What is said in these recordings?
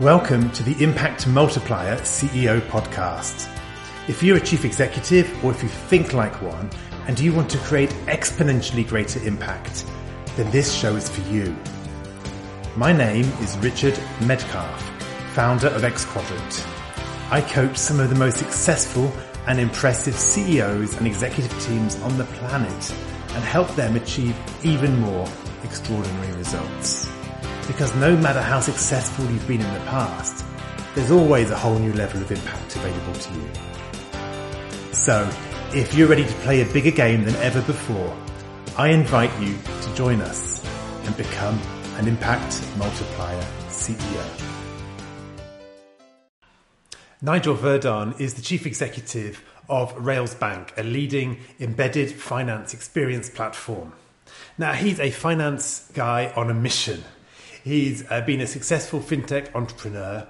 Welcome to the Impact Multiplier CEO podcast. If you're a chief executive or if you think like one and you want to create exponentially greater impact, then this show is for you. My name is Richard Medcalf, founder of X Quadrant. I coach some of the most successful and impressive CEOs and executive teams on the planet and help them achieve even more extraordinary results. Because no matter how successful you've been in the past, there's always a whole new level of impact available to you. So, if you're ready to play a bigger game than ever before, I invite you to join us and become an impact multiplier CEO. Nigel Verdon is the chief executive of Railsbank, a leading embedded finance experience platform. Now, he's a finance guy on a mission. He's uh, been a successful fintech entrepreneur,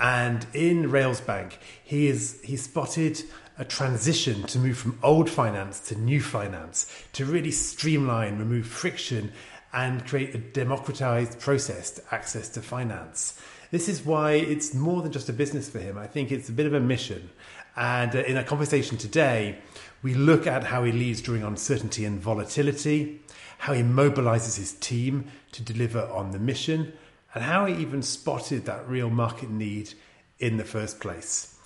and in Railsbank, he is he spotted a transition to move from old finance to new finance to really streamline, remove friction, and create a democratized process to access to finance. This is why it's more than just a business for him. I think it's a bit of a mission. And uh, in a conversation today, we look at how he leads during uncertainty and volatility, how he mobilizes his team to deliver on the mission, and how he even spotted that real market need in the first place.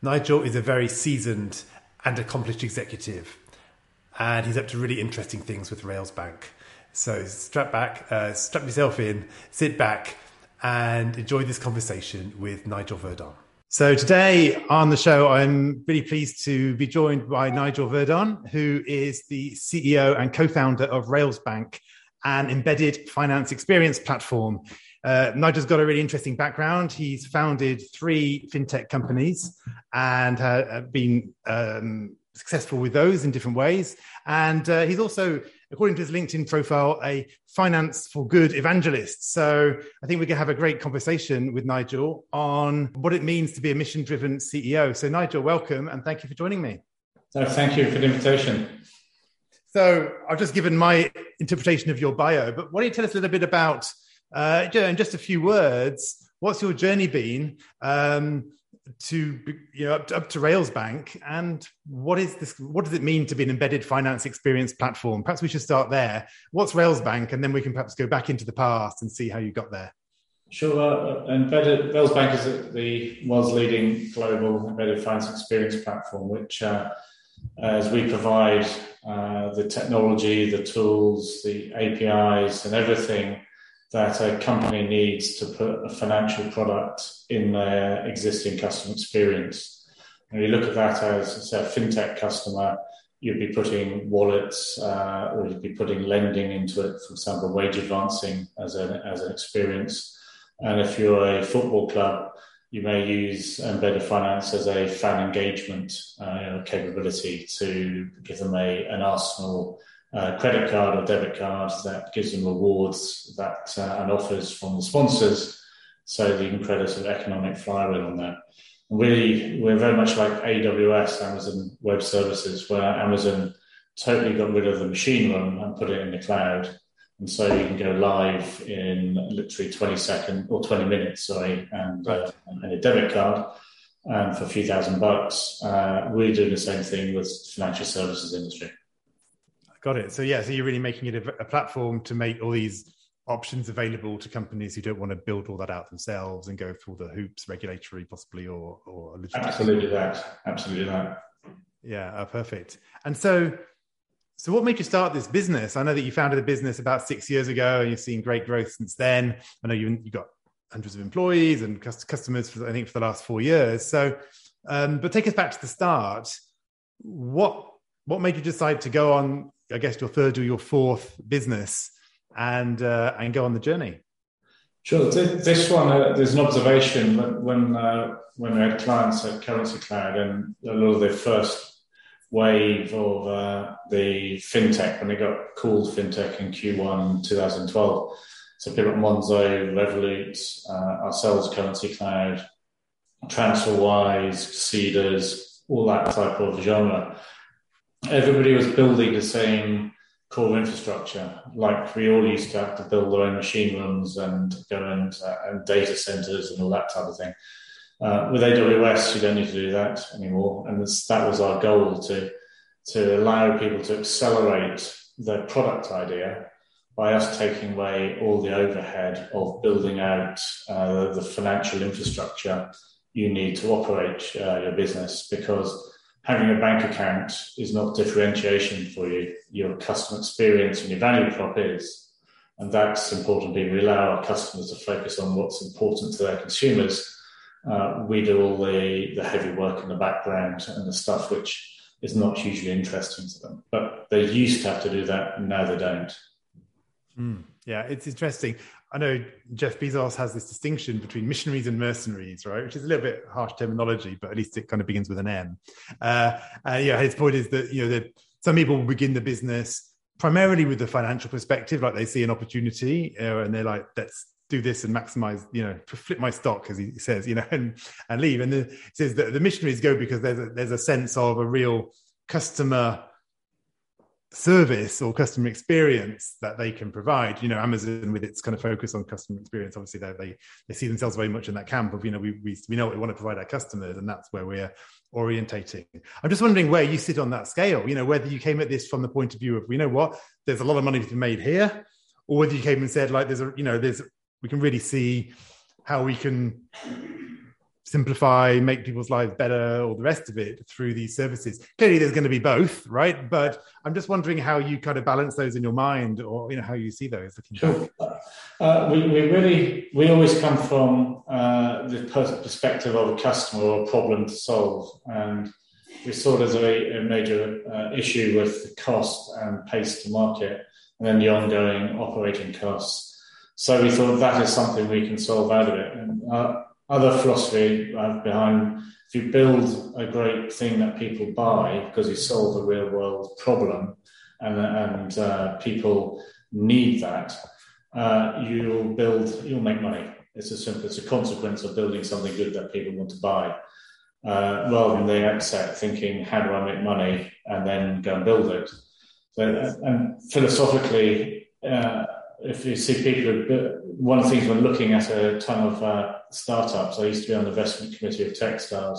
Nigel is a very seasoned and accomplished executive, and he's up to really interesting things with Railsbank. So strap back, uh, strap yourself in, sit back, and enjoy this conversation with Nigel Verdon. So today on the show, I'm really pleased to be joined by Nigel Verdon, who is the CEO and co-founder of Railsbank, an embedded finance experience platform. Uh, Nigel's got a really interesting background. He's founded three fintech companies and uh, been um, successful with those in different ways. And uh, he's also according to his LinkedIn profile, a finance for good evangelist. So I think we can have a great conversation with Nigel on what it means to be a mission driven CEO. So, Nigel, welcome and thank you for joining me. No, thank you for the invitation. So, I've just given my interpretation of your bio, but why don't you tell us a little bit about, uh, in just a few words, what's your journey been? Um, to you know up to, up to Railsbank and what is this what does it mean to be an embedded finance experience platform? Perhaps we should start there. What's Railsbank and then we can perhaps go back into the past and see how you got there. Sure. Uh, embedded Railsbank is the world's leading global embedded finance experience platform, which, uh, as we provide uh, the technology, the tools, the APIs, and everything that a company needs to put a financial product in their existing customer experience. And you look at that as, say, a fintech customer, you'd be putting wallets uh, or you'd be putting lending into it, for example, wage advancing as an, as an experience. And if you're a football club, you may use embedded finance as a fan engagement uh, capability to give them a, an arsenal uh, credit card or debit card that gives them rewards that uh, and offers from the sponsors so you can create a sort of economic flywheel on that. And we, we're very much like AWS, Amazon Web Services, where Amazon totally got rid of the machine room and put it in the cloud. And so you can go live in literally 20 seconds or 20 minutes, sorry, and, uh, and a debit card and for a few thousand bucks. Uh, we're doing the same thing with financial services industry. Got it. So yeah, so you're really making it a, a, platform to make all these options available to companies who don't want to build all that out themselves and go through the hoops, regulatory possibly, or or absolutely that, absolutely that. Yeah, oh, perfect. And so, so what made you start this business? I know that you founded the business about six years ago, and you've seen great growth since then. I know you you got hundreds of employees and customers for I think for the last four years. So, um, but take us back to the start. What what made you decide to go on I guess, your third or your fourth business and uh, and go on the journey? Sure. This one, uh, there's an observation when uh, when we had clients at Currency Cloud and a lot of their first wave of uh, the fintech when they got called fintech in Q1 2012. So people like Monzo, Revolut, uh, ourselves, Currency Cloud, TransferWise, Seedrs, all that type of genre everybody was building the same core infrastructure, like we all used to have to build our own machine rooms and go and, uh, and data centers and all that type of thing. Uh, with AWS, you don't need to do that anymore, and that was our goal to to allow people to accelerate their product idea by us taking away all the overhead of building out uh, the financial infrastructure you need to operate uh, your business. Because having a bank account is not differentiation for you. Your customer experience and your value prop is. And that's important. being We allow our customers to focus on what's important to their consumers. Uh, we do all the, the heavy work in the background and the stuff which is not hugely interesting to them. But they used to have to do that, now they don't. Mm, yeah, it's interesting. I know Jeff Bezos has this distinction between missionaries and mercenaries, right? Which is a little bit harsh terminology, but at least it kind of begins with an M. Uh, uh, yeah, his point is that you know that some people will begin the business primarily with the financial perspective, like they see an opportunity, uh, and they're like, "Let's do this and maximize, you know, flip my stock," as he says, you know, and and leave. And the, says that the missionaries go because there's a, there's a sense of a real customer service or customer experience that they can provide. You know, Amazon with its kind of focus on customer experience, obviously they they, see themselves very much in that camp of you know we, we we know what we want to provide our customers, and that's where we're orientating. I'm just wondering where you sit on that scale. You know, whether you came at this from the point of view of you know what there's a lot of money to be made here, or whether you came and said like there's a you know there's we can really see how we can simplify, make people's lives better, or the rest of it through these services. Clearly, there's going to be both, right? But I'm just wondering how you kind of balance those in your mind, or you know how you see those. Looking Sure. Uh, we, we really we always come from uh, the perspective of a customer or a problem to solve, and we saw there's a, a major uh, issue with the cost and pace to market, and then the ongoing operating costs. So we thought that is something we can solve out of it. And, uh, other philosophy behind if you build a great thing that people buy because you solve a real world problem and, and uh, people need that, uh, you'll build, you'll make money. It's a simple, it's a consequence of building something good that people want to buy. Uh, rather than the outset thinking, how do I make money and then go and build it. So, and philosophically, uh, if you see people, one of the things when looking at a ton of uh, startups, I used to be on the investment committee of Techstars,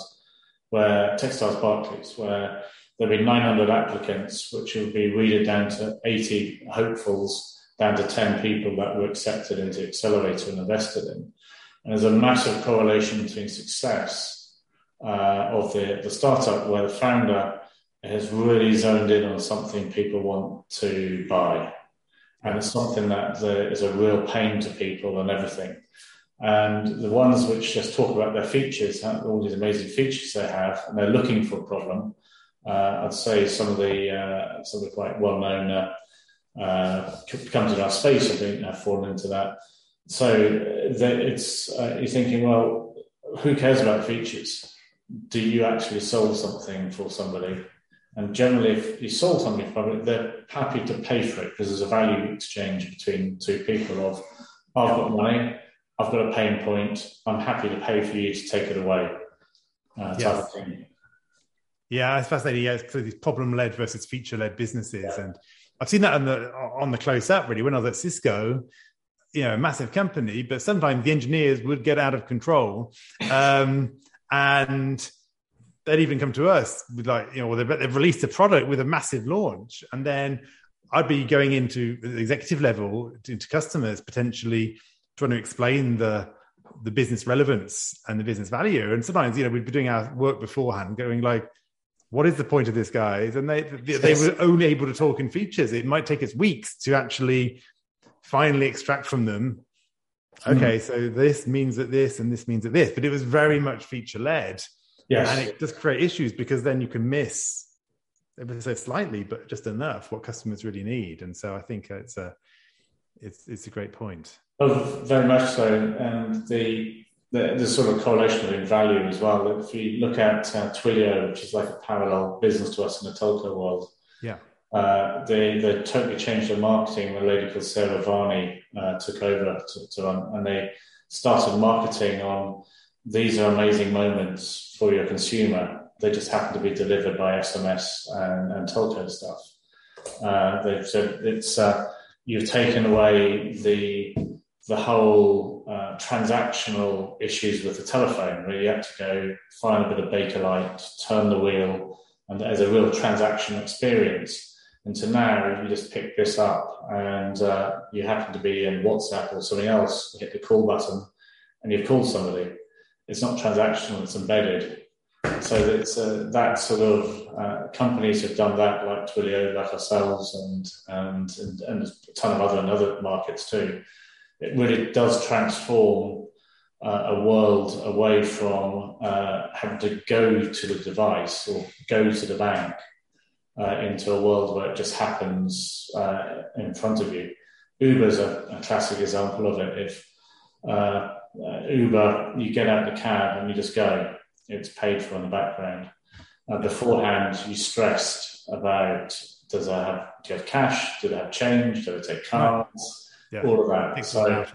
where Techstars Barclays, where there'd be 900 applicants, which would be weeded down to 80 hopefuls, down to 10 people that were accepted into Accelerator and invested in. And there's a massive correlation between success uh, of the, the startup, where the founder has really zoned in on something people want to buy and it's something that is a real pain to people and everything. And the ones which just talk about their features, all these amazing features they have, and they're looking for a problem. Uh, I'd say some of the uh, some of the quite well-known uh, uh companies in our space, I think, have fallen into that. So it's uh, you're thinking, well, who cares about features? Do you actually solve something for somebody? And generally, if you solve something them, they're happy to pay for it because there's a value exchange between two people of, I've got money, I've got a pain point, I'm happy to pay for you to take it away. Uh, yes. Yeah, it's fascinating. Yeah, it's these problem-led versus feature-led businesses, yeah. and I've seen that on the on the close up. Really, when I was at Cisco, you know, a massive company, but sometimes the engineers would get out of control, um, and they'd even come to us with like you know they've, they've released a product with a massive launch. And then i'd be going into the executive level into customers potentially trying to explain the the business relevance and the business value. And sometimes you know we'd be doing our work beforehand going like what is the point of this guys? And they they, they were only able to talk in features. It might take us weeks to actually finally extract from them okay mm. so this means that this and this means that this. But it was very much feature led Yes. And it does create issues because then you can miss ever so slightly, but just enough what customers really need. And so I think it's a it's it's a great point. Oh, very much so. And the the, the sort of correlation in value as well. If you look at uh, Twilio, which is like a parallel business to us in the telco world, yeah, uh, they they totally changed their marketing. A lady called Sara Varni uh, took over to, to run, and they started marketing on these are amazing moments for your consumer. They just happen to be delivered by SMS and, and telco stuff. Uh, they've said it's uh, you've taken away the the whole uh, transactional issues with the telephone, where you had to go find a bit of Bakelite, turn the wheel, and there's a real transaction experience. And to now, you just pick this up and uh, you happen to be in WhatsApp or something else, hit the call button, and you've called somebody. It's not transactional; it's embedded. So it's uh, that sort of uh, companies have done that, like Twilio, like ourselves, and, and and and a ton of other and other markets too it really does transform uh, a world away from uh, having to go to the device or go to the bank uh, into a world where it just happens in front of you. Uber is a, a, classic example of it. If uh, uh, Uber, you get out the cab and you just go, it's paid for in the background. beforehand, you stressed about does I have do you have cash? Do they have change? Do they take cards? yeah. all of that. So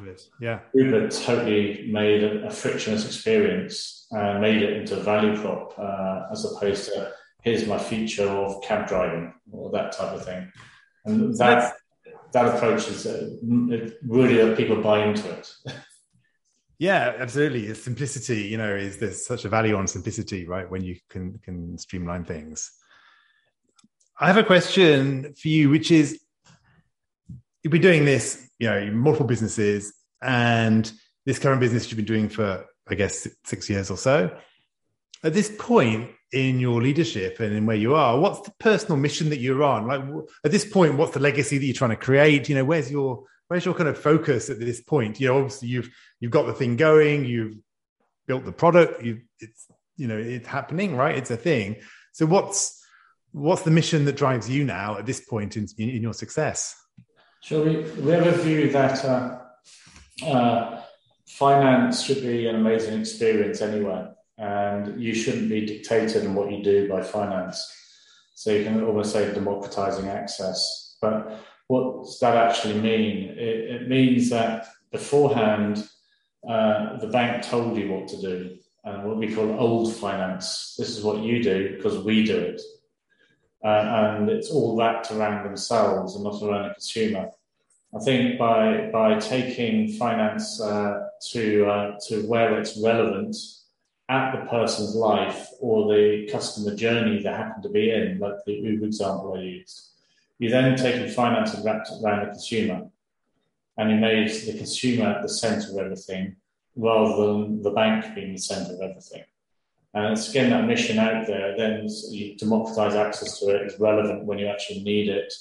yeah, Uber totally made a, a, frictionless experience and made it into a value prop uh, as opposed to here's my feature of cab driving or that type of thing. And that that approach is uh, really uh, people buy into it. Yeah, absolutely. It's simplicity, you know, is there's such a value on simplicity, right? When you can can streamline things. I have a question for you, which is you've been doing this, you know, multiple businesses, and this current business you've been doing for, I guess, six years or so. At this point in your leadership and in where you are, what's the personal mission that you're on? Like at this point, what's the legacy that you're trying to create? You know, where's your where's your kind of focus at this point? You know, obviously you've you've got the thing going, you've built the product, you it's you know it's happening, right? It's a thing. So what's what's the mission that drives you now at this point in, in, in your success? Sure. We, we have a view that uh, uh, finance should be an amazing experience anyway, and you shouldn't be dictated in what you do by finance. So you can almost say democratizing access. But what does that actually mean? It, it means that beforehand, uh, the bank told you what to do, and what we call old finance. This is what you do because we do it uh, and it's all wrapped around themselves and not around the consumer. I think by by taking finance uh, to uh, to where it's relevant at the person's life or the customer journey they happen to be in, like the Uber example I used, you then taking finance and wrapped it around the consumer, and you made the consumer at the centre of everything rather than the bank being the centre of everything. And it's getting that mission out there, then you democratize access to it is relevant when you actually need it.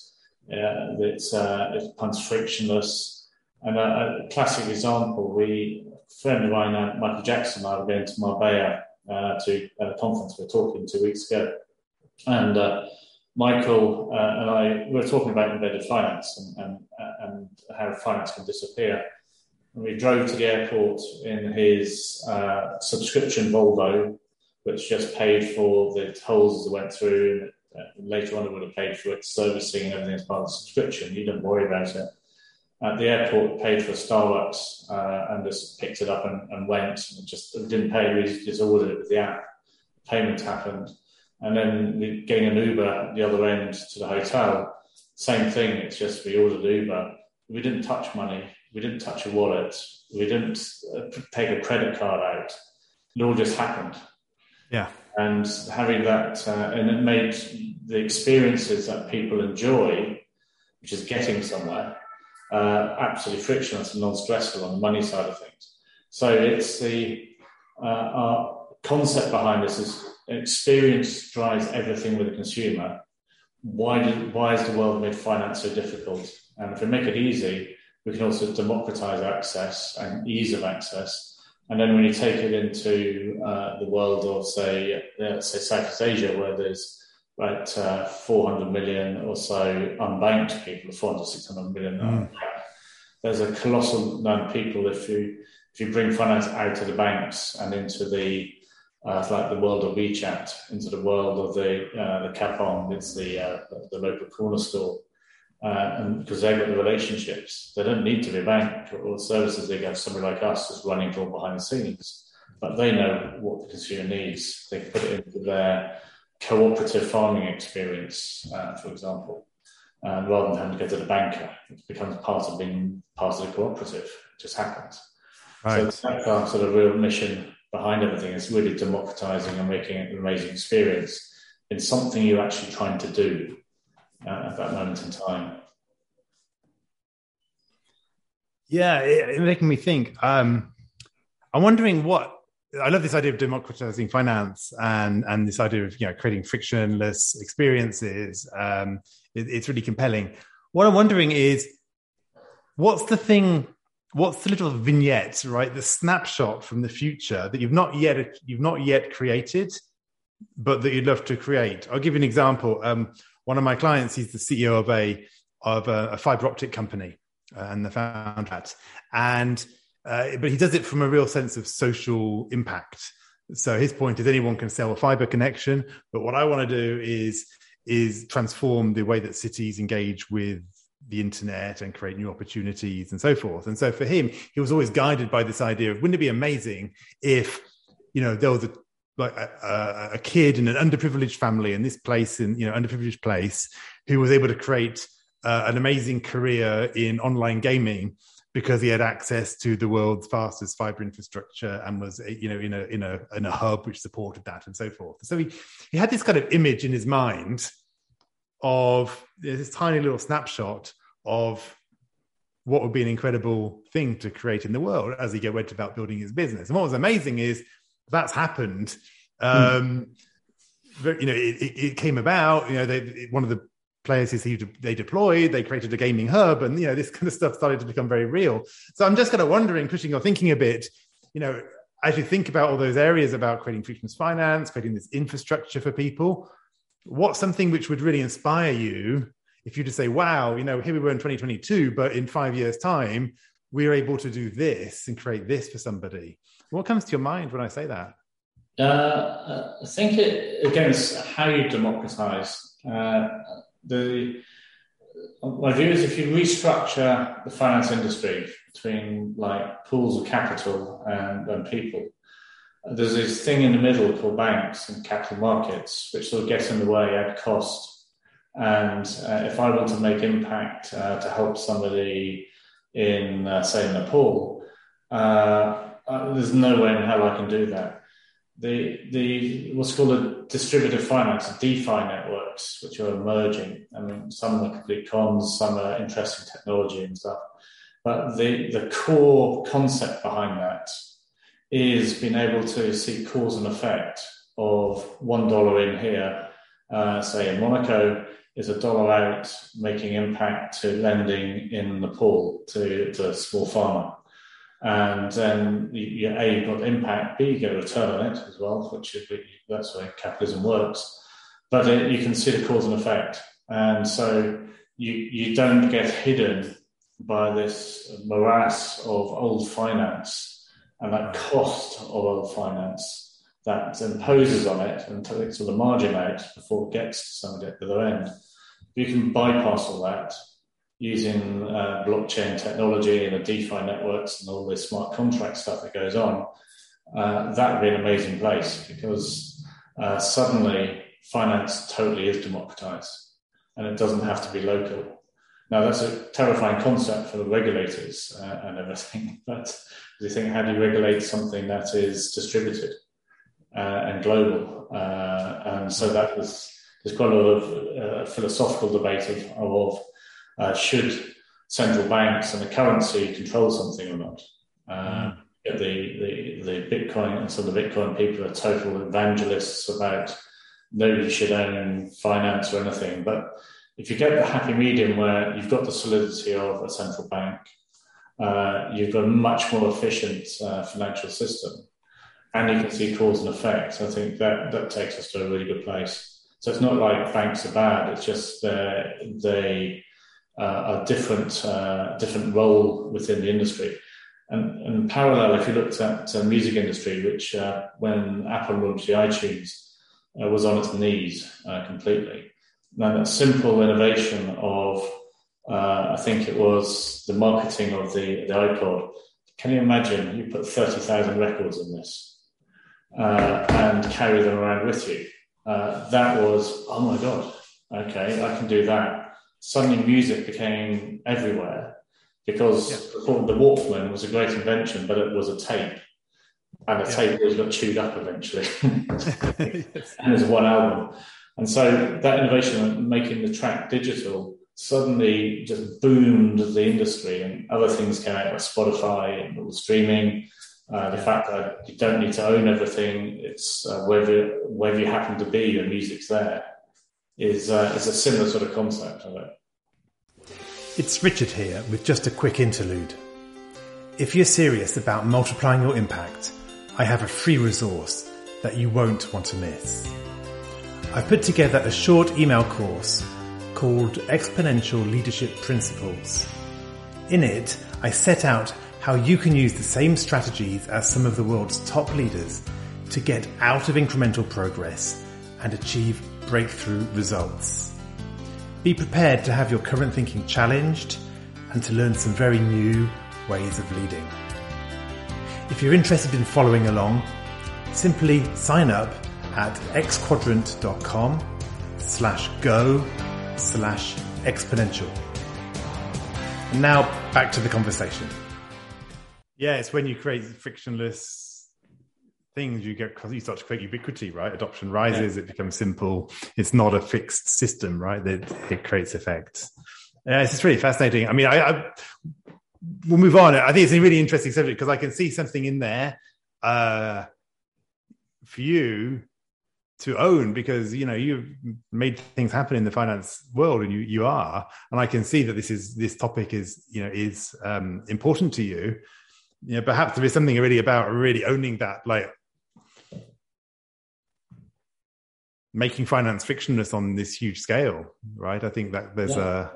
Uh, it's, uh, frictionless. And a, a, classic example, we, a friend of mine, uh, Michael Jackson, I were going to Marbella uh, to a conference we were talking two weeks ago. And uh, Michael uh, and I were talking about embedded finance and, and, and how finance can disappear. And we drove to the airport in his uh, subscription Volvo, which just paid for the tolls as it went through. Uh, later on, it would have paid for its servicing and everything as part of the subscription. You didn't worry about it. At the airport, paid for Starbucks uh, and just picked it up and, and went. And just didn't pay. We just ordered it with the app. Payment happened, and then getting an Uber at the other end to the hotel. Same thing. It's just we ordered Uber. We didn't touch money. We didn't touch a wallet. We didn't uh, take a credit card out. It all just happened yeah. And having that, uh, and it made the experiences that people enjoy, which is getting somewhere, uh, absolutely frictionless and non-stressful on the money side of things. So it's the uh, our concept behind this is experience drives everything with the consumer. Why did why is the world made finance so difficult? And if we make it easy, we can also democratize access and ease of access and then when you take it into uh, the world of, say, uh, say Southeast Asia, where there's about uh, 400 million or so unbanked people, 400, 600 million, mm. there's a colossal number of people. If you if you bring finance out of the banks and into the uh, like the world of WeChat, into the world of the uh, the Kapong, it's the, uh, the local corner store uh, and because they've got the relationships, they don't need to be a bank or services. They have somebody like us just running it all behind the scenes, but they know what the consumer needs. They put it into their cooperative farming experience, uh, for example. and rather than having to go to the banker, it becomes part of being part of the cooperative. It just happens. Right. So that's our sort of real mission behind everything is really democratizing and making it an amazing experience in something you're actually trying to do uh, at that moment in time. Yeah, it's making me think. Um, I'm wondering what I love this idea of democratizing finance and and this idea of you know creating frictionless experiences. Um, it, it's really compelling. What I'm wondering is, what's the thing? What's the little vignette, right? The snapshot from the future that you've not yet you've not yet created, but that you'd love to create. I'll give you an example. Um, one of my clients, he's the CEO of a of a, a fiber optic company, uh, and the founder that, and uh, but he does it from a real sense of social impact. So his point is anyone can sell a fiber connection, but what I want to do is is transform the way that cities engage with the internet and create new opportunities and so forth. And so for him, he was always guided by this idea of wouldn't it be amazing if you know there was a like a, a, kid in an underprivileged family in this place in you know underprivileged place who was able to create uh, an amazing career in online gaming because he had access to the world's fastest fiber infrastructure and was you know in a in a in a hub which supported that and so forth so he he had this kind of image in his mind of this tiny little snapshot of what would be an incredible thing to create in the world as he went about building his business and what was amazing is that's happened um mm. you know it, it, came about you know they, one of the players who he, they deployed, they created a gaming hub, and you know this kind of stuff started to become very real. So I'm just kind of wondering, pushing your thinking a bit, you know, as you think about all those areas about creating frictionless finance, creating this infrastructure for people, what's something which would really inspire you if you just say, "Wow, you know, here we were in 2022, but in five years' time, we are able to do this and create this for somebody." What comes to your mind when I say that? Uh, I think it again is how you democratize. Uh, the my view is if you restructure the finance industry between like pools of capital and, and people, there's this thing in the middle called banks and capital markets, which sort of get in the way, at cost. And uh, if I want to make impact uh, to help somebody in, uh, say, Nepal, uh, uh, there's no way in hell I can do that the the what's called a distributed finance, DeFi networks, which are emerging. I mean, some are complete cons, some are interesting technology and stuff. But the the core concept behind that is being able to see cause and effect of one dollar in here, uh, say in Monaco, is a dollar out making impact to lending in Nepal to, a small farmer and then you, A, you've got impact, B, you get a return on it as well, which is, that's the way capitalism works. But it, you can see the cause and effect. And so you, you don't get hidden by this morass of old finance and that cost of finance that imposes on it and takes all the margin out before it gets to somebody at the other end. You can bypass all that using uh, blockchain technology and the DeFi networks and all this smart contract stuff that goes on, uh, that would be an amazing place because uh, suddenly finance totally is democratized and it doesn't have to be local. Now, that's a terrifying concept for the regulators uh, and everything, but you think, how do you regulate something that is distributed uh, and global? Uh, and so that was, there's quite a lot of philosophical debate of, of uh, should central banks and the currency control something or not? Uh, mm. the, the, the Bitcoin and some of the Bitcoin people are total evangelists about nobody should own finance or anything. But if you get the happy medium where you've got the solidity of a central bank, uh, you've got a much more efficient uh, financial system, and you can see cause and effect. I think that that takes us to a really good place. So it's not like banks are bad; it's just uh, they uh, a different uh, different role within the industry. And, and parallel, if you looked at the music industry, which uh, when Apple launched the iTunes, uh, was on its knees uh, completely. Now that simple innovation of, uh, I think it was the marketing of the, the iPod. Can you imagine you put 30,000 records in this and carry them around with you? that was, oh my God, okay, I can do that suddenly music became everywhere because yeah. the Walkman was a great invention, but it was a tape. And the yeah. tape always got chewed up eventually. yes. And there's one album. And so that innovation of making the track digital suddenly just boomed the industry and other things came out like Spotify and all the streaming. Uh, the yeah. fact that you don't need to own everything, it's uh, wherever, wherever you happen to be, your music's there, is, uh, is a similar sort of concept of it. It's Richard here with just a quick interlude. If you're serious about multiplying your impact, I have a free resource that you won't want to miss. I've put together a short email course called Exponential Leadership Principles. In it, I set out how you can use the same strategies as some of the world's top leaders to get out of incremental progress and achieve breakthrough results. Be prepared to have your current thinking challenged and to learn some very new ways of leading. If you're interested in following along, simply sign up at xquadrant.com slash go slash exponential. And now back to the conversation. Yeah, it's when you create frictionless things you get you start to create ubiquity right? Adoption rises yeah. it becomes simple. It's not a fixed system right? That it creates effects. Yeah it's really fascinating. I mean I, I we'll move on. I think it's a really interesting subject because i can see something in there uh for you to own because you know you've made things happen in the finance world and you you are and i can see that this is this topic is you know is um important to you you know perhaps there is something really about really owning that like making finance fictionless on this huge scale, right? I think that there's yeah.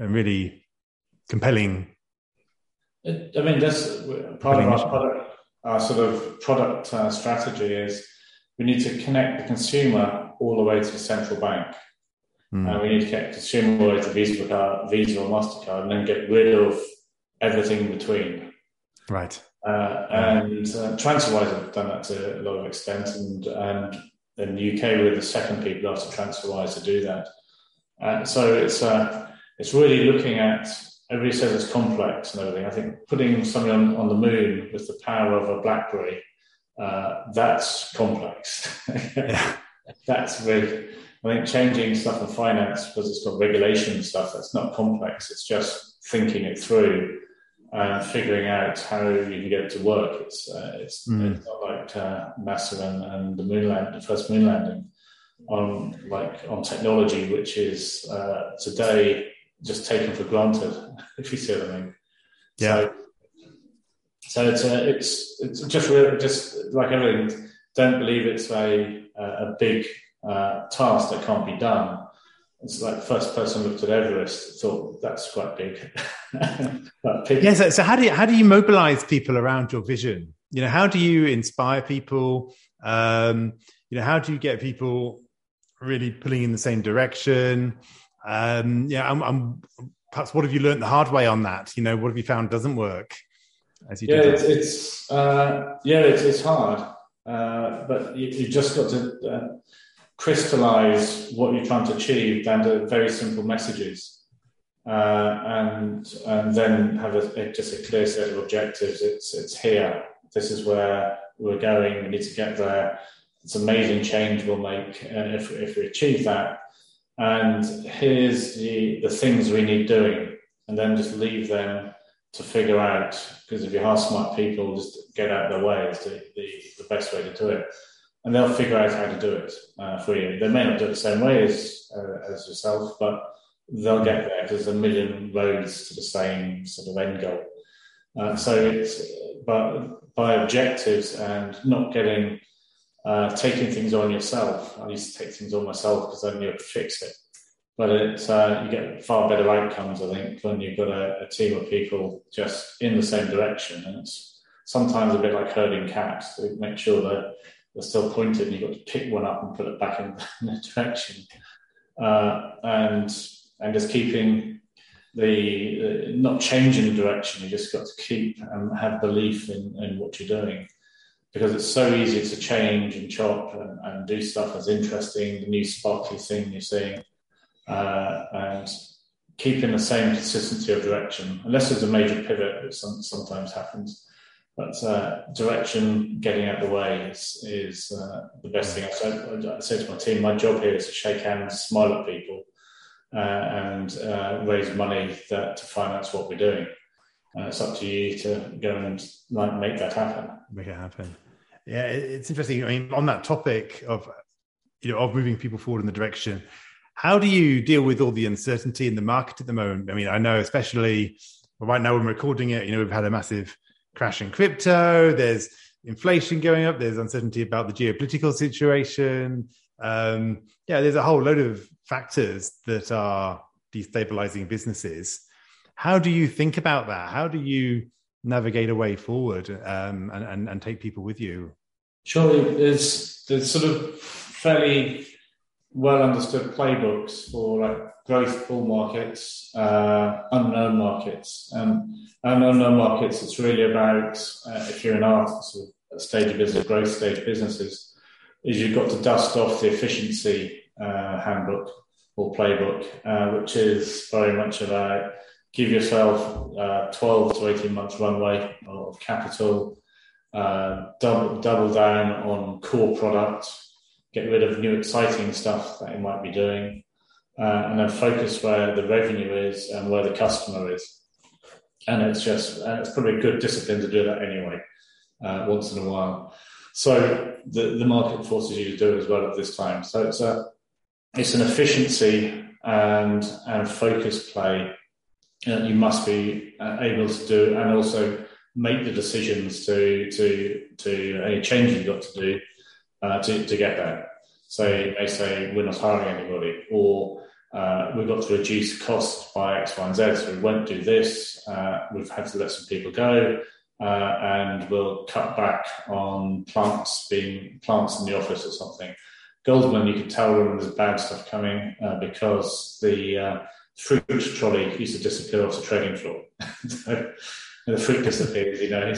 a, a, really compelling. I mean, that's part of our product, our sort of product uh, strategy is we need to connect the consumer all the way to the central bank. Mm. And we need to connect the consumer all the way to Visa, card, Visa or MasterCard and then get rid of everything in between. Right. Uh, and uh, TransferWise have done that to a lot of extent, and and in the UK, we're the second people after TransferWise to do that. Uh, so it's uh, it's really looking at. Everybody says it's complex and everything. I think putting somebody on, on the moon with the power of a BlackBerry, uh, that's complex. that's really. I think changing stuff in finance because it's got regulation stuff. That's not complex. It's just thinking it through and figuring out how you can get it to work. It's uh, it's, mm. it's, not like uh, NASA and, and, the moon land, the first moon landing on like on technology, which is uh, today just taken for granted. If you see what I mean. Yeah. So, so it's a, uh, it's it's just just like everything. Don't believe it's a a big uh, task that can't be done it's like the first person looked at Everest thought that's quite big. big. Yeah. So, so, how do you how do you mobilize people around your vision? You know, how do you inspire people? Um, you know, how do you get people really pulling in the same direction? Um, yeah, I'm, I'm, perhaps what have you learned the hard way on that? You know, what have you found doesn't work? As you yeah, it's, it's uh, yeah, it's, it's hard, uh, but you, have just got to. Uh, crystallize what you're trying to achieve down to very simple messages. Uh, and and then have a, a, just a clear set of objectives. It's it's here. This is where we're going. We need to get there. It's amazing change we'll make uh, if, if we achieve that. And here's the the things we need doing. And then just leave them to figure out because if you are smart people just get out of their way is the, the, the best way to do it and they'll figure out how to do it uh, for you. They may not do it the same way as uh, as yourself, but they'll get there there's a million roads to the same sort of end goal. Uh, so it's but by objectives and not getting uh, taking things on yourself. I used to take things on myself because I knew I could fix it. But it's uh, you get far better outcomes, I think, when you've got a, a team of people just in the same direction. And it's sometimes a bit like herding cats to make sure that they're still pointed and you've got to pick one up and put it back in, the direction. Uh, and and just keeping the, the, not changing the direction, you just got to keep and have belief in, in what you're doing. Because it's so easy to change and chop and, and do stuff that's interesting, the new sparkly thing you're seeing. Uh, and keeping the same consistency of direction, unless there's a major pivot, which some, sometimes happens. But uh, direction, getting out of the way is, is uh, the best thing. So I, I say to my team, my job here is to shake hands, smile at people, uh, and uh, raise money that, to finance what we're doing. And it's up to you to go and like make that happen. Make it happen. Yeah, it's interesting. I mean, on that topic of you know of moving people forward in the direction, how do you deal with all the uncertainty in the market at the moment? I mean, I know especially right now when we're recording it, you know, we've had a massive crash in crypto. There's inflation going up. There's uncertainty about the geopolitical situation. Um, yeah, there's a whole load of factors that are destabilizing businesses. How do you think about that? How do you navigate a way forward um, and, and, and take people with you? Surely there's there's sort of fairly well understood playbooks for like growth bull markets, uh, unknown markets, um, and unknown markets. It's really about uh, if you're in our sort of stage of business, growth stage businesses, is you've got to dust off the efficiency uh, handbook or playbook, uh, which is very much about give yourself uh, 12 to 18 months runway of capital, uh, double, double down on core product, get rid of new exciting stuff that you might be doing, uh, and then focus where the revenue is and where the customer is. And it's just, it's probably a good discipline to do that anyway, uh, once in a while. So the, the market forces you to do it as well at this time. So it's a, it's an efficiency and, and focus play that you must be uh, able to do and also make the decisions to to to any change you've got to do uh, to, to get there. So they say we're not hiring anybody, or uh, we've got to reduce cost by X, Y, and Z. So we won't do this. Uh, we've had to let some people go, uh, and we'll cut back on plants being plants in the office or something. Goldman, you can tell when there's bad stuff coming because the fruit trolley used to disappear off the trading floor. the fruit disappears, you know.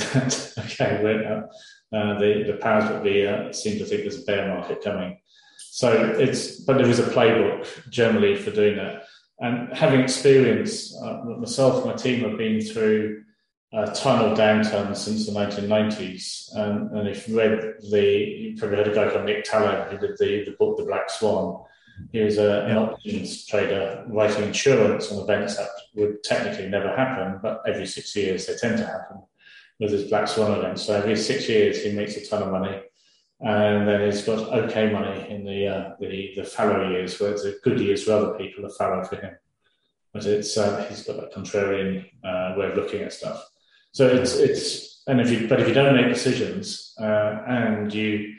okay, we're, uh, uh, the the powers that be uh, seem to think there's a bear market coming. So it's, but there is a playbook generally for doing that. And having experience, uh, myself, and my team have been through a ton of downturns since the 1990s. And, and if you read the, you probably heard a guy called Nick Taleb who did the, the book The Black Swan he was a, an options trader writing insurance on events that would technically never happen, but every six years they tend to happen with his black swan events. So every six years he makes a ton of money, and then he's got okay money in the uh, the, the fallow years, where it's a good years for other people, a fallow for him. But it's uh, he's got that contrarian uh, way of looking at stuff. So it's it's and if you but if you don't make decisions uh, and you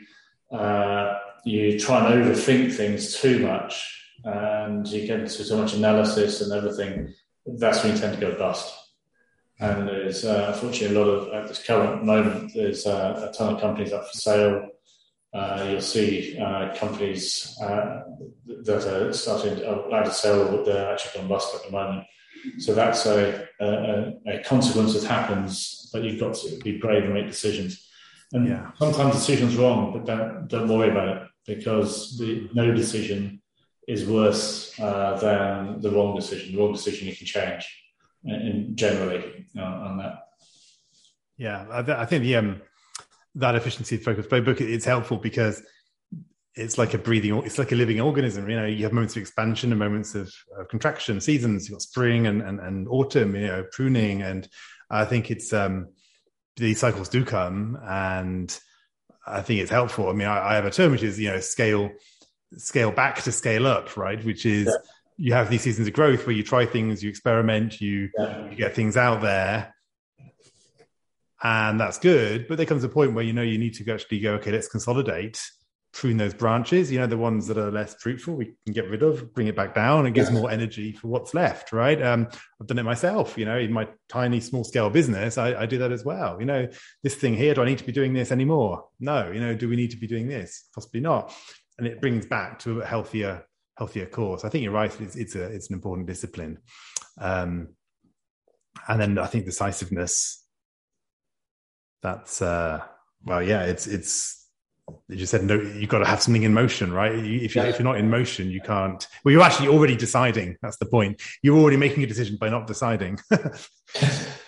uh, you try and overthink things too much and you get into so much analysis and everything, that's when you tend to go bust. And there's uh, unfortunately a lot of, at this current moment, there's uh, a ton of companies up for sale. Uh, you'll see uh, companies uh, that are starting to, out to sell, but they're actually going bust at the moment. So that's a, a, a consequence that happens, but you've got to be brave and make decisions. And yeah. sometimes decisions wrong, but don't don't worry about it because the no decision is worse uh, than the wrong decision. The wrong decision you can change, in, generally uh, on that. Yeah, I, th- I think the um, that efficiency focused playbook it's helpful because it's like a breathing, it's like a living organism. You know, you have moments of expansion and moments of, of contraction, seasons. You've got spring and, and, and autumn. You know, pruning, and I think it's um, these cycles do come and I think it's helpful. I mean, I, I, have a term which is you know scale scale back to scale up, right? Which is yeah. You have these seasons of growth where you try things, you experiment, you, yeah. you get things out there, and that's good. But there comes a point where you know you need to actually go, okay, let's consolidate prune those branches, you know, the ones that are less fruitful, we can get rid of, bring it back down, and gives yeah. more energy for what's left, right? Um, I've done it myself, you know, in my tiny, small scale business, I, I, do that as well. You know, this thing here, do I need to be doing this anymore? No, you know, do we need to be doing this? Possibly not. And it brings back to a healthier, healthier course. I think you're right. It's, it's a, it's an important discipline. Um, and then I think decisiveness. That's uh, well, yeah. It's it's you just said no. You've got to have something in motion, right? If, you, if you're not in motion, you can't. Well, you're actually already deciding. That's the point. You're already making a decision by not deciding.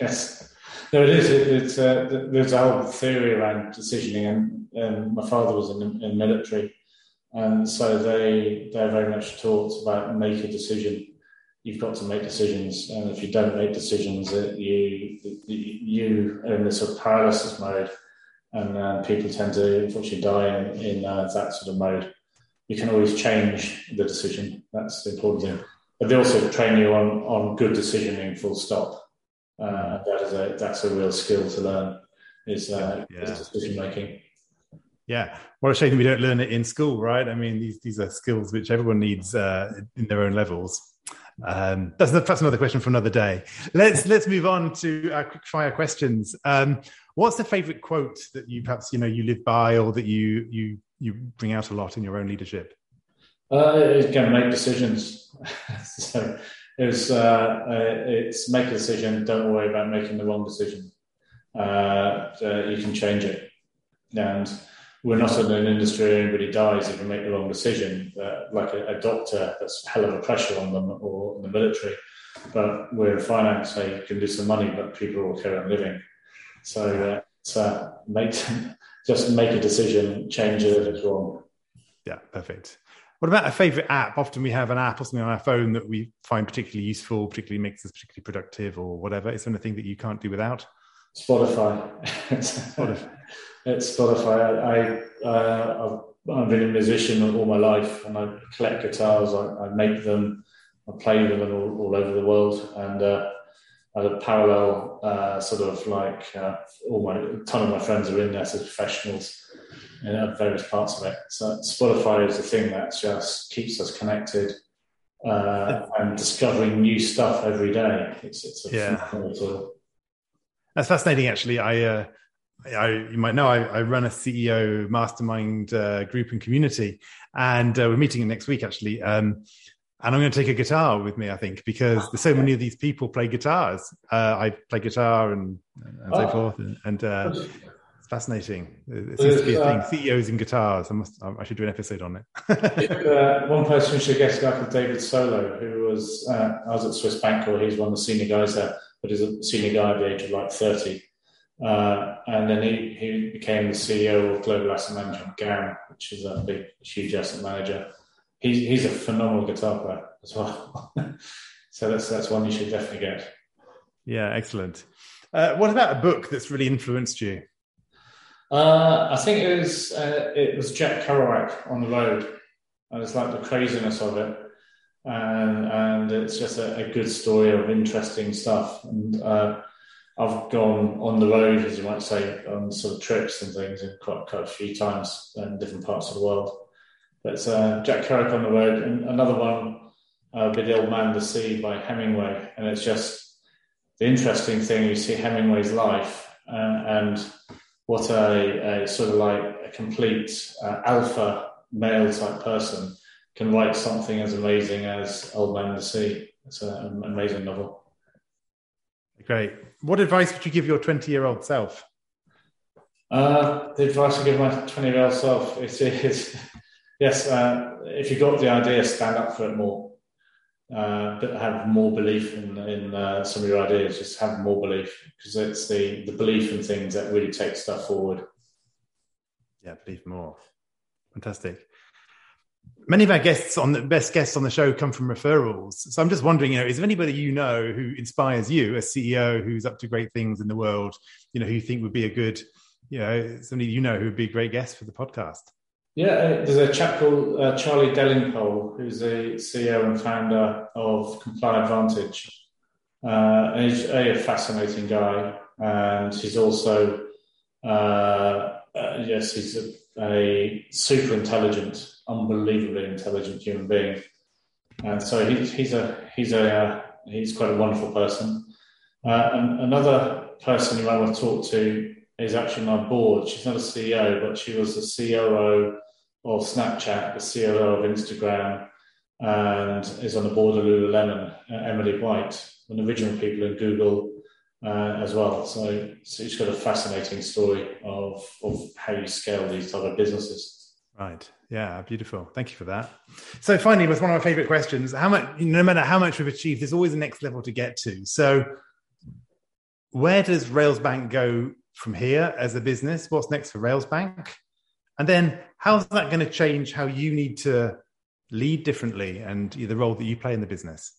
yes, no, it is. It, it's uh, there's a whole theory around decisioning, and um, my father was in the military, and so they they're very much taught about make a decision. You've got to make decisions, and if you don't make decisions, you you are in this sort of paralysis mode and uh, people tend to unfortunately die in, in uh, that sort of mode. You can always change the decision. That's the important thing. But they also train you on, on good decisioning, full stop. Uh, that is a that's a real skill to learn. Is, uh, yeah. is decision making. Yeah, what a shame we don't learn it in school, right? I mean, these these are skills which everyone needs uh, in their own levels. Um, that's, another question for another day. Let's let's move on to our quick fire questions. Um, what's the favorite quote that you perhaps you know you live by, or that you you you bring out a lot in your own leadership? Uh, it's going to make decisions. so it's uh, it's make a decision. Don't worry about making the wrong decision. Uh, uh you can change it, and we're not in an industry where anybody dies if you make the wrong decision, uh, like a, a, doctor, that's hell of a pressure on them, or in the military. But we're in finance, so you can do some money, but people will carry on living. So, uh, so make, just make a decision, change it if it's wrong. Yeah, perfect. What about a favorite app? Often we have an app or something on our phone that we find particularly useful, particularly makes us particularly productive or whatever. Is there anything that you can't do without? Spotify. Spotify. it's Spotify. I, uh, I've, I've, been a musician all my life, and I collect guitars. I, I make them, I play them all, all over the world, and uh, I have a parallel uh, sort of like uh, all my a ton of my friends are in there as professionals in various parts of it. So Spotify is the thing that just keeps us connected. Uh, and discovering new stuff every day. It's, it's a yeah. tool. That's fascinating, actually. I, uh, I, you might know I, I run a CEO mastermind uh, group and community, and uh, we're meeting next week actually. Um, and I'm going to take a guitar with me, I think, because there's so many of these people play guitars. Uh, I play guitar and, and so oh. forth, and, and uh, it's fascinating. It seems to be a thing. Uh, CEOs and guitars. I must. I should do an episode on it. one person should get guy called David Solo, who was I was at Swiss Bank, or he's one of the senior guys there but he's a senior guy at the age of like 30. Uh, and then he, he became the CEO of Global Asset Management, GAM, which is a big, huge asset manager. He's, he's a phenomenal guitar player as well. so that's, that's one you should definitely get. Yeah, excellent. Uh, what about a book that's really influenced you? Uh, I think it was uh, it was Jack Kerouac on the road. I just like the craziness of it and, and it's just a, a, good story of interesting stuff. And uh, I've gone on the road, as you might say, on sort of trips and things, and quite, quite a few times in different parts of the world. But uh, Jack Kerouac on the road, and another one, uh, Big Old Man the Sea by Hemingway, and it's just the interesting thing. You see Hemingway's life uh, and what a, a, sort of like a complete uh, alpha male type person can write something as amazing as Old Man the Sea. It's an amazing novel. Great. What advice would you give your 20 year old self? Uh, the advice I give my 20 year old self is, is yes, uh, if you've got the idea, stand up for it more. Uh, but have more belief in, in uh, some of your ideas. Just have more belief because it's the, the belief in things that really takes stuff forward. Yeah, believe more. Fantastic many of our guests on the best guests on the show come from referrals. So I'm just wondering, you know, is there anybody you know who inspires you, a CEO who's up to great things in the world, you know, who you think would be a good, you know, somebody you know who would be a great guest for the podcast? Yeah, uh, there's a chap called uh, Charlie Delingpole, who's the CEO and founder of Comply Advantage. Uh, and he's a, fascinating guy, and he's also, uh, uh yes, he's a, a super intelligent unbelievably intelligent human being. And so he's, he's a he's a uh, he's quite a wonderful person. Uh, and another person you might want to talk to is actually my board. She's not a CEO, but she was the COO of Snapchat, the COO of Instagram, and is on the board of Lululemon. Uh, Emily White, one of the original people in Google, uh, as well. So, so it's got a fascinating story of, of how you scale these type of businesses. Right. Yeah. Beautiful. Thank you for that. So finally, was one of my favorite questions. How much, no matter how much we've achieved, there's always a next level to get to. So where does Railsbank go from here as a business? What's next for Railsbank? And then how's that going to change how you need to lead differently and the role that you play in the business?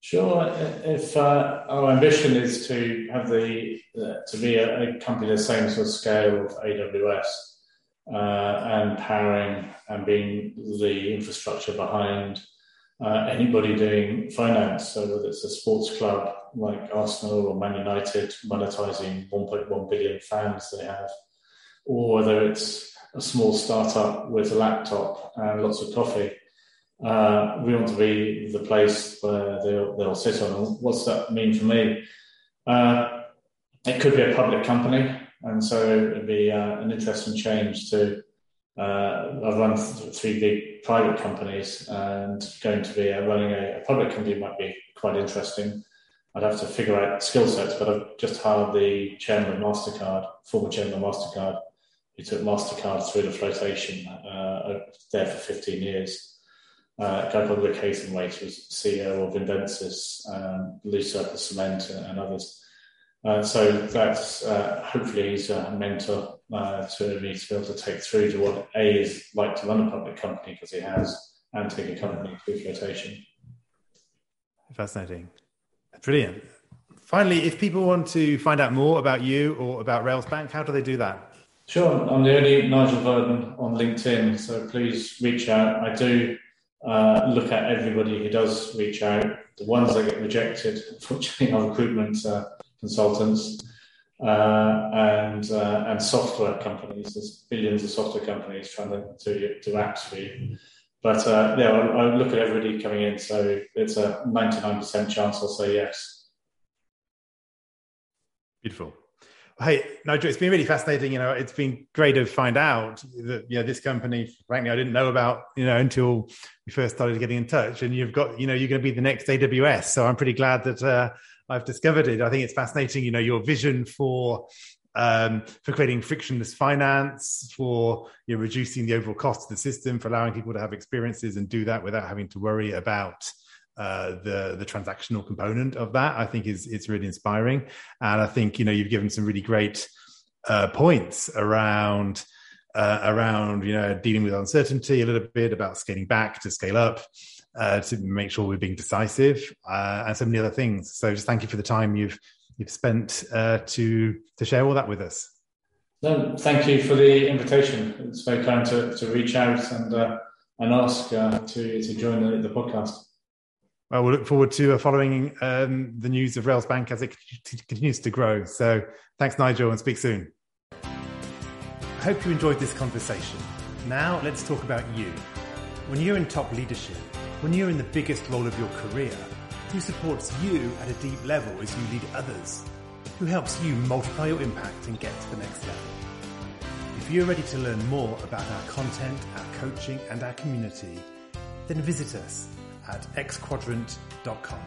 Sure. If uh, our ambition is to have the uh, to be a, a, company the same sort of scale of AWS uh, and powering and being the infrastructure behind uh, anybody doing finance, so whether it's a sports club like Arsenal or Man United monetizing 1.1 billion fans they have, or whether it's a small startup with a laptop and lots of coffee uh, we want to be the place where they'll, they'll sit on. What's that mean for me? Uh, it could be a public company, and so it'd be uh, an interesting change to. Uh, I've run three big private companies, and going to be uh, running a, a, public company might be quite interesting. I'd have to figure out skill sets, but I've just hired the chairman of Mastercard, former chairman of Mastercard, who took Mastercard through the flotation uh, there for 15 years uh, a guy called Rick Haythornthwaite, who's CEO of Invensys, um, Lucerpa Cement, and others. Uh, so that's uh, hopefully he's a mentor uh, to me to be able to take through to what A is like to run a public company because he has, and take a company through flotation. Fascinating. Brilliant. Finally, if people want to find out more about you or about Railsbank, how do they do that? Sure. I'm the only Nigel Verdon on LinkedIn, so please reach out. I do uh, look at everybody who does reach out. The ones that get rejected, unfortunately, are recruitment uh, consultants uh, and uh, and software companies. There's billions of software companies trying to do, do apps for you. But uh, yeah, I, I, look at everybody coming in, so it's a 99% chance I'll say yes. Beautiful. Hey, Nigel, it's been really fascinating. You know, it's been great to find out that you know this company. Frankly, I didn't know about you know until we first started getting in touch. And you've got you know you're going to be the next AWS. So I'm pretty glad that uh, I've discovered it. I think it's fascinating. You know, your vision for um, for creating frictionless finance, for you know, reducing the overall cost of the system, for allowing people to have experiences and do that without having to worry about uh, the the transactional component of that I think is it's really inspiring, and I think you know you've given some really great uh, points around uh, around you know dealing with uncertainty a little bit about scaling back to scale up uh, to make sure we're being decisive uh, and so many other things. So just thank you for the time you've you've spent to to share all that with us. No, thank you for the invitation. It's very kind to, to reach out and and ask to to join the, the podcast. Well, we'll look forward to uh, following um, the news of Railsbank as it continues to grow. So thanks, Nigel, and speak soon. I hope you enjoyed this conversation. Now let's talk about you. When you're in top leadership, when you're in the biggest role of your career, who supports you at a deep level as you lead others? Who helps you multiply your impact and get to the next level? If you're ready to learn more about our content, our coaching, and our community, then visit us at xquadrant.com.